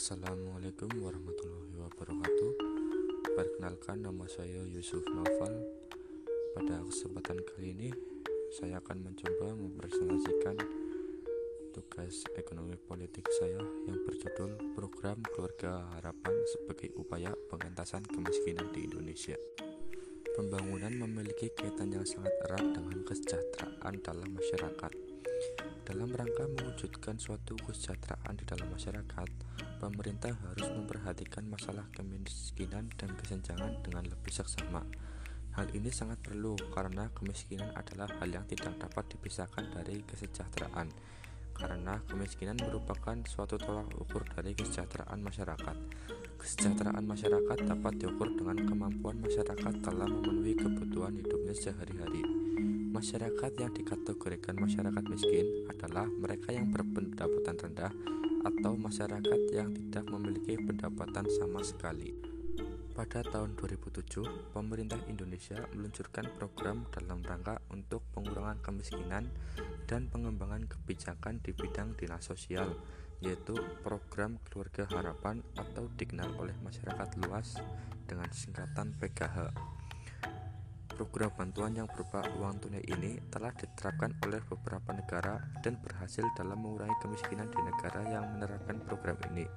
Assalamualaikum warahmatullahi wabarakatuh. Perkenalkan nama saya Yusuf Noval Pada kesempatan kali ini Saya akan mencoba mempresentasikan Tugas ekonomi politik saya Yang berjudul Program Keluarga Harapan Sebagai upaya pengentasan kemiskinan di Indonesia. Pembangunan memiliki kaitan yang sangat erat dengan kesejahteraan dalam masyarakat. Dalam rangka mewujudkan suatu kesejahteraan di dalam masyarakat, pemerintah harus memperhatikan masalah kemiskinan dan kesenjangan dengan lebih seksama. Hal ini sangat perlu karena kemiskinan adalah hal yang tidak dapat dipisahkan dari kesejahteraan. Karena kemiskinan merupakan suatu tolak ukur dari kesejahteraan masyarakat. Kesejahteraan masyarakat dapat diukur dengan kemampuan masyarakat dalam memenuhi kebutuhan hidupnya sehari-hari. Masyarakat yang dikategorikan masyarakat miskin adalah mereka yang berpendapatan rendah atau masyarakat yang tidak memiliki pendapatan sama sekali. Pada tahun 2007, pemerintah Indonesia meluncurkan program dalam rangka untuk pengurangan kemiskinan dan pengembangan kebijakan di bidang dinas sosial, yaitu program Keluarga Harapan atau dikenal oleh masyarakat luas dengan singkatan PKH. Program bantuan yang berupa uang tunai ini telah diterapkan oleh beberapa negara dan berhasil dalam mengurangi kemiskinan di negara yang menerapkan program ini.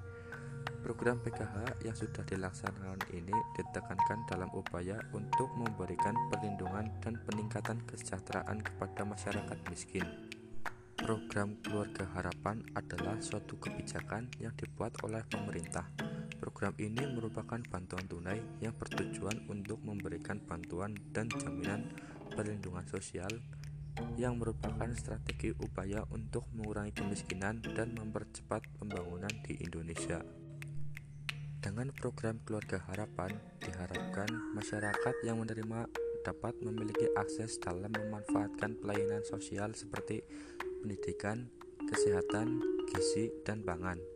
Program PKH yang sudah dilaksanakan ini ditekankan dalam upaya untuk memberikan perlindungan dan peningkatan kesejahteraan kepada masyarakat miskin. Program Keluarga Harapan adalah suatu kebijakan yang dibuat oleh pemerintah Program ini merupakan bantuan tunai yang bertujuan untuk memberikan bantuan dan jaminan perlindungan sosial yang merupakan strategi upaya untuk mengurangi kemiskinan dan mempercepat pembangunan di Indonesia. Dengan program Keluarga Harapan, diharapkan masyarakat yang menerima dapat memiliki akses dalam memanfaatkan pelayanan sosial seperti pendidikan, kesehatan, gizi, dan pangan.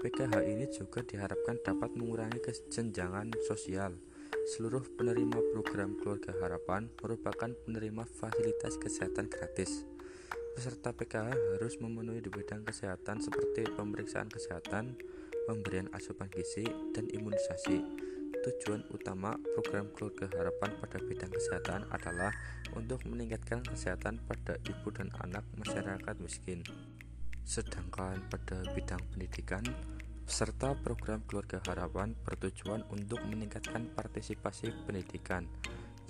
PKH ini juga diharapkan dapat mengurangi kesenjangan sosial. Seluruh penerima program Keluarga Harapan merupakan penerima fasilitas kesehatan gratis. Peserta PKH harus memenuhi di bidang kesehatan seperti pemeriksaan kesehatan, pemberian asupan gizi, dan imunisasi. Tujuan utama program Keluarga Harapan pada bidang kesehatan adalah untuk meningkatkan kesehatan pada ibu dan anak masyarakat miskin. Sedangkan pada bidang pendidikan, serta program Keluarga Harapan bertujuan untuk meningkatkan partisipasi pendidikan.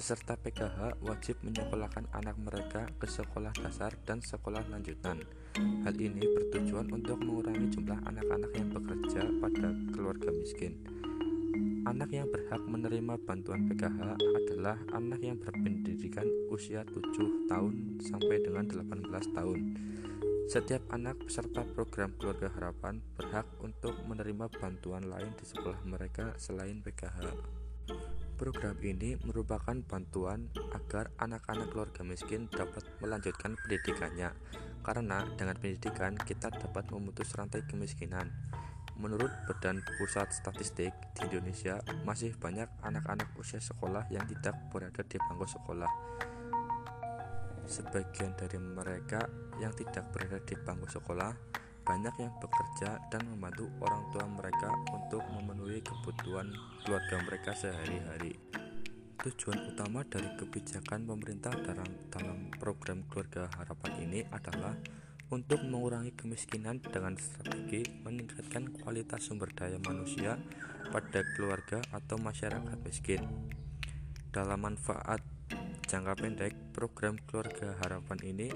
Peserta PKH wajib menyekolahkan anak mereka ke sekolah dasar dan sekolah lanjutan. Hal ini bertujuan untuk mengurangi jumlah anak-anak yang bekerja pada keluarga miskin. Anak yang berhak menerima bantuan PKH adalah anak yang berpendidikan usia 7 tahun sampai dengan 18 tahun. Setiap anak peserta program Keluarga Harapan berhak untuk menerima bantuan lain di sekolah mereka selain PKH. Program ini merupakan bantuan agar anak-anak keluarga miskin dapat melanjutkan pendidikannya, karena dengan pendidikan kita dapat memutus rantai kemiskinan. Menurut Badan Pusat Statistik di Indonesia, masih banyak anak-anak usia sekolah yang tidak berada di bangku sekolah. Sebagian dari mereka yang tidak berada di bangku sekolah banyak yang bekerja dan membantu orang tua mereka untuk memenuhi kebutuhan keluarga mereka sehari-hari. Tujuan utama dari kebijakan pemerintah dalam, dalam program Keluarga Harapan ini adalah untuk mengurangi kemiskinan dengan strategi meningkatkan kualitas sumber daya manusia pada keluarga atau masyarakat miskin. Dalam manfaat jangka pendek, program keluarga harapan ini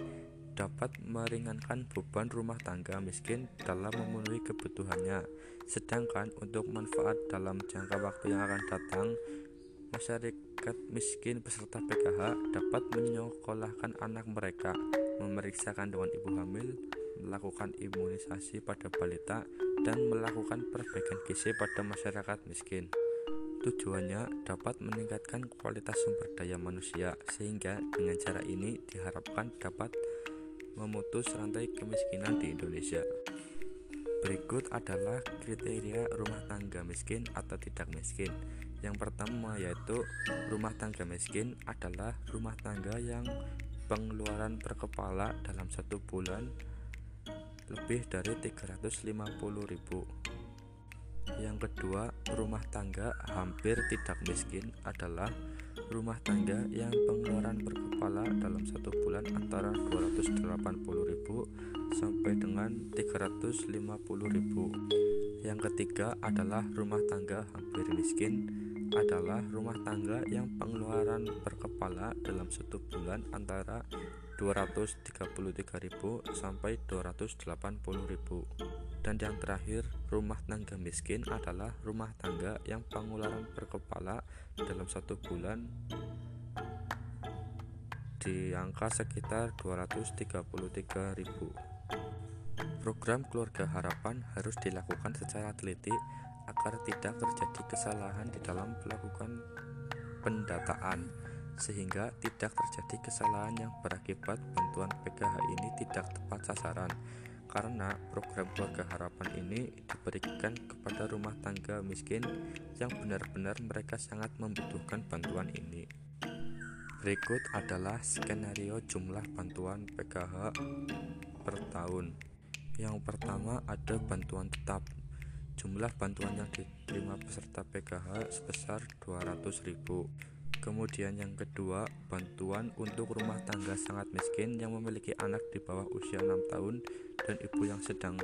dapat meringankan beban rumah tangga miskin dalam memenuhi kebutuhannya. Sedangkan untuk manfaat dalam jangka waktu yang akan datang, masyarakat miskin peserta PKH dapat menyekolahkan anak mereka, memeriksa kandungan ibu hamil, melakukan imunisasi pada balita, dan melakukan perbaikan gizi pada masyarakat miskin. Tujuannya dapat meningkatkan kualitas sumber daya manusia, sehingga dengan cara ini diharapkan dapat memutus rantai kemiskinan di Indonesia. Berikut adalah kriteria rumah tangga miskin atau tidak miskin. Yang pertama yaitu rumah tangga miskin adalah rumah tangga yang pengeluaran per kepala dalam satu bulan lebih dari 350.000 Yang kedua, rumah tangga hampir tidak miskin adalah rumah tangga yang pengeluaran per kepala dalam satu bulan antara 280.000 sampai dengan 350.000. Yang ketiga adalah rumah tangga hampir miskin adalah rumah tangga yang pengeluaran per kepala dalam satu bulan antara 233.000 sampai 280.000. Dan yang terakhir, rumah tangga miskin adalah rumah tangga yang pengeluaran per kepala dalam satu bulan di angka sekitar 233.000. Program Keluarga Harapan harus dilakukan secara teliti agar tidak terjadi kesalahan di dalam melakukan pendataan sehingga tidak terjadi kesalahan yang berakibat bantuan PKH ini tidak tepat sasaran karena program keluarga harapan ini diberikan kepada rumah tangga miskin yang benar-benar mereka sangat membutuhkan bantuan ini. Berikut adalah skenario jumlah bantuan PKH per tahun. Yang pertama ada bantuan tetap. Jumlah bantuan yang diterima peserta PKH sebesar 200.000 Kemudian yang kedua, bantuan untuk rumah tangga sangat miskin yang memiliki anak di bawah usia 6 tahun dan ibu yang sedang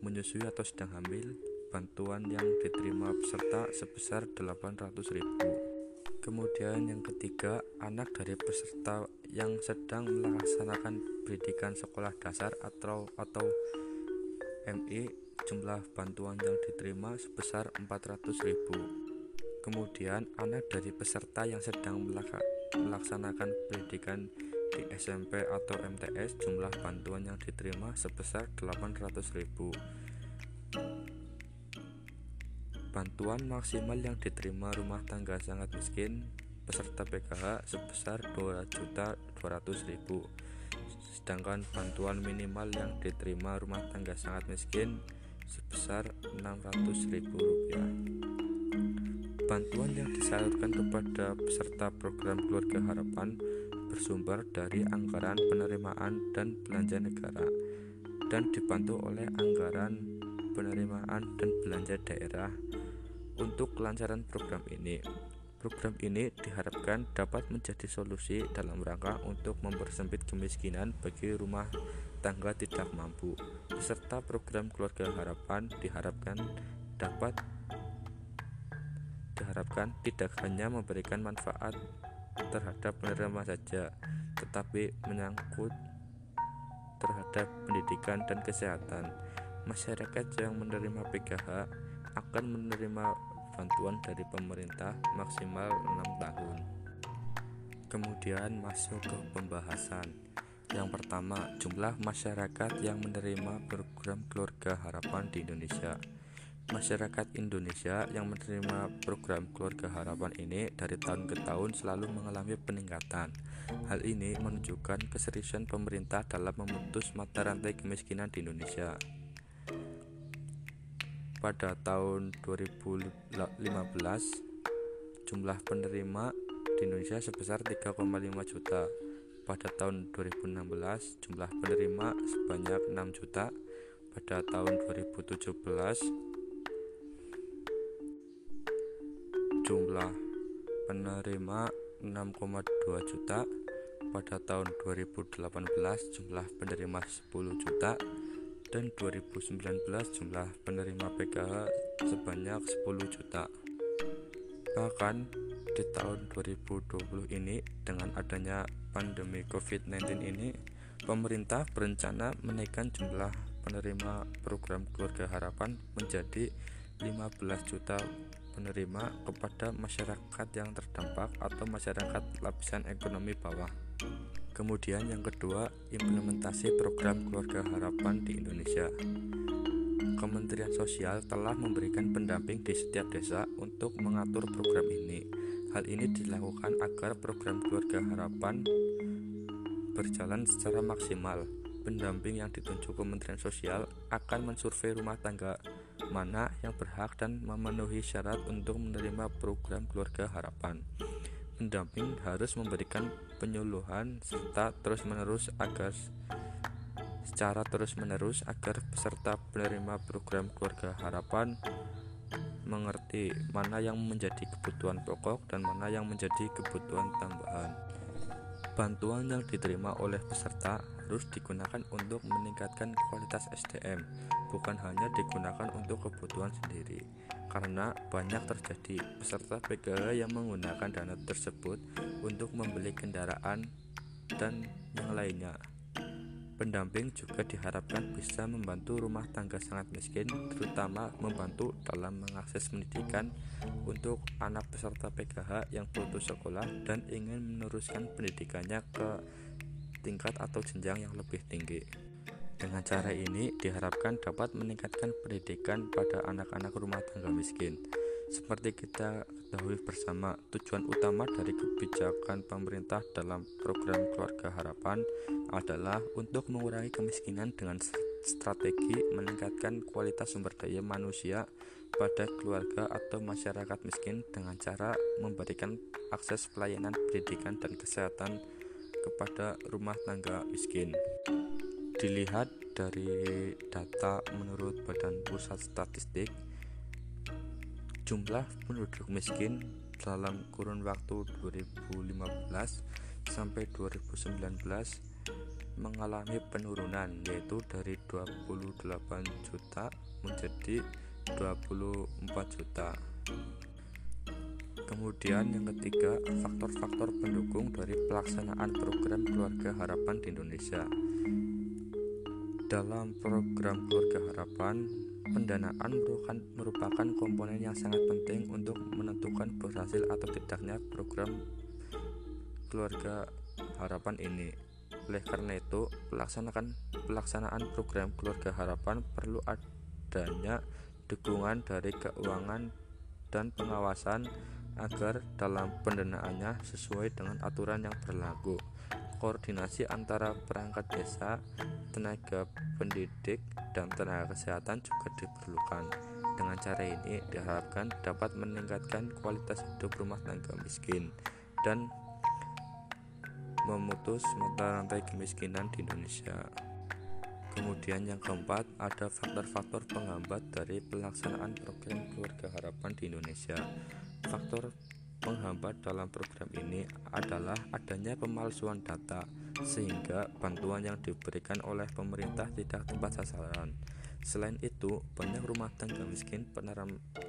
menyusui atau sedang hamil. Bantuan yang diterima peserta sebesar 800.000. Kemudian yang ketiga, anak dari peserta yang sedang melaksanakan pendidikan sekolah dasar atau atau MI jumlah bantuan yang diterima sebesar 400.000. Kemudian, anak dari peserta yang sedang melaksanakan pendidikan di SMP atau MTS jumlah bantuan yang diterima sebesar 800.000. Bantuan maksimal yang diterima rumah tangga sangat miskin peserta PKH sebesar 2.200.000. Sedangkan bantuan minimal yang diterima rumah tangga sangat miskin sebesar Rp600.000. Bantuan yang disalurkan kepada peserta program Keluarga Harapan bersumber dari anggaran penerimaan dan belanja negara dan dibantu oleh anggaran penerimaan dan belanja daerah untuk kelancaran program ini. Program ini diharapkan dapat menjadi solusi dalam rangka untuk mempersempit kemiskinan bagi rumah tangga tidak mampu. Peserta program Keluarga Harapan diharapkan dapat diharapkan tidak hanya memberikan manfaat terhadap penerima saja, tetapi menyangkut terhadap pendidikan dan kesehatan. Masyarakat yang menerima PKH akan menerima bantuan dari pemerintah maksimal 6 tahun. Kemudian masuk ke pembahasan. Yang pertama, jumlah masyarakat yang menerima program keluarga harapan di Indonesia. Masyarakat Indonesia yang menerima program Keluarga Harapan ini dari tahun ke tahun selalu mengalami peningkatan. Hal ini menunjukkan keseriusan pemerintah dalam memutus mata rantai kemiskinan di Indonesia. Pada tahun 2015, jumlah penerima di Indonesia sebesar 3,5 juta. Pada tahun 2016, jumlah penerima sebanyak 6 juta. Pada tahun 2017, jumlah penerima 6,2 juta. Pada tahun 2018 jumlah penerima 10 juta. Dan 2019 jumlah penerima PKH sebanyak 10 juta. Bahkan di tahun 2020 ini dengan adanya pandemi COVID-19 ini pemerintah berencana menaikkan jumlah penerima program keluarga harapan menjadi 15 juta penerima kepada masyarakat yang terdampak atau masyarakat lapisan ekonomi bawah. Kemudian yang kedua, implementasi program keluarga harapan di Indonesia. Kementerian Sosial telah memberikan pendamping di setiap desa untuk mengatur program ini. Hal ini dilakukan agar program keluarga harapan berjalan secara maksimal. Pendamping yang ditunjuk Kementerian Sosial akan mensurvei rumah tangga mana yang berhak dan memenuhi syarat untuk menerima program keluarga harapan. Pendamping harus memberikan penyuluhan serta terus-menerus agar secara terus-menerus agar peserta penerima program keluarga harapan mengerti mana yang menjadi kebutuhan pokok dan mana yang menjadi kebutuhan tambahan. Bantuan yang diterima oleh peserta harus digunakan untuk meningkatkan kualitas SDM, bukan hanya digunakan untuk kebutuhan sendiri. Karena banyak terjadi peserta PKH yang menggunakan dana tersebut untuk membeli kendaraan dan yang lainnya. Pendamping juga diharapkan bisa membantu rumah tangga sangat miskin, terutama membantu dalam mengakses pendidikan untuk anak peserta PKH yang putus sekolah dan ingin meneruskan pendidikannya ke tingkat atau jenjang yang lebih tinggi. Dengan cara ini diharapkan dapat meningkatkan pendidikan pada anak-anak rumah tangga miskin. Seperti kita ketahui bersama, tujuan utama dari kebijakan pemerintah dalam program Keluarga Harapan adalah untuk mengurangi kemiskinan dengan strategi meningkatkan kualitas sumber daya manusia pada keluarga atau masyarakat miskin dengan cara memberikan akses pelayanan pendidikan dan kesehatan kepada rumah tangga miskin. Dilihat dari data menurut Badan Pusat Statistik, Jumlah penduduk miskin dalam kurun waktu 2015 sampai 2019 mengalami penurunan yaitu dari 28 juta menjadi 24 juta. Kemudian yang ketiga, faktor-faktor pendukung dari pelaksanaan program Keluarga Harapan di Indonesia. Dalam program Keluarga Harapan, Pendanaan merupakan, merupakan komponen yang sangat penting untuk menentukan berhasil atau tidaknya program keluarga harapan ini. Oleh karena itu, pelaksanaan pelaksanaan program keluarga harapan perlu adanya dukungan dari keuangan dan pengawasan agar dalam pendanaannya sesuai dengan aturan yang berlaku koordinasi antara perangkat desa, tenaga pendidik, dan tenaga kesehatan juga diperlukan. Dengan cara ini diharapkan dapat meningkatkan kualitas hidup rumah tangga miskin dan memutus mata rantai kemiskinan di Indonesia. Kemudian yang keempat, ada faktor-faktor penghambat dari pelaksanaan program keluarga harapan di Indonesia. Faktor Penghambat dalam program ini adalah adanya pemalsuan data, sehingga bantuan yang diberikan oleh pemerintah tidak tepat sasaran. Selain itu, banyak rumah tangga miskin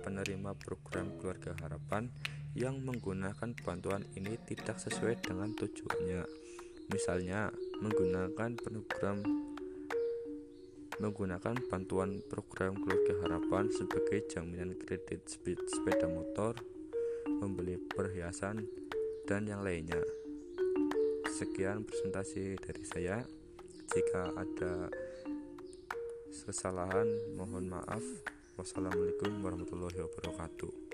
penerima program Keluarga Harapan yang menggunakan bantuan ini tidak sesuai dengan tujuannya. Misalnya, menggunakan program menggunakan bantuan program Keluarga Harapan sebagai jaminan kredit sepeda motor membeli perhiasan, dan yang lainnya. Sekian presentasi dari saya. Jika ada kesalahan, mohon maaf. Wassalamualaikum warahmatullahi wabarakatuh.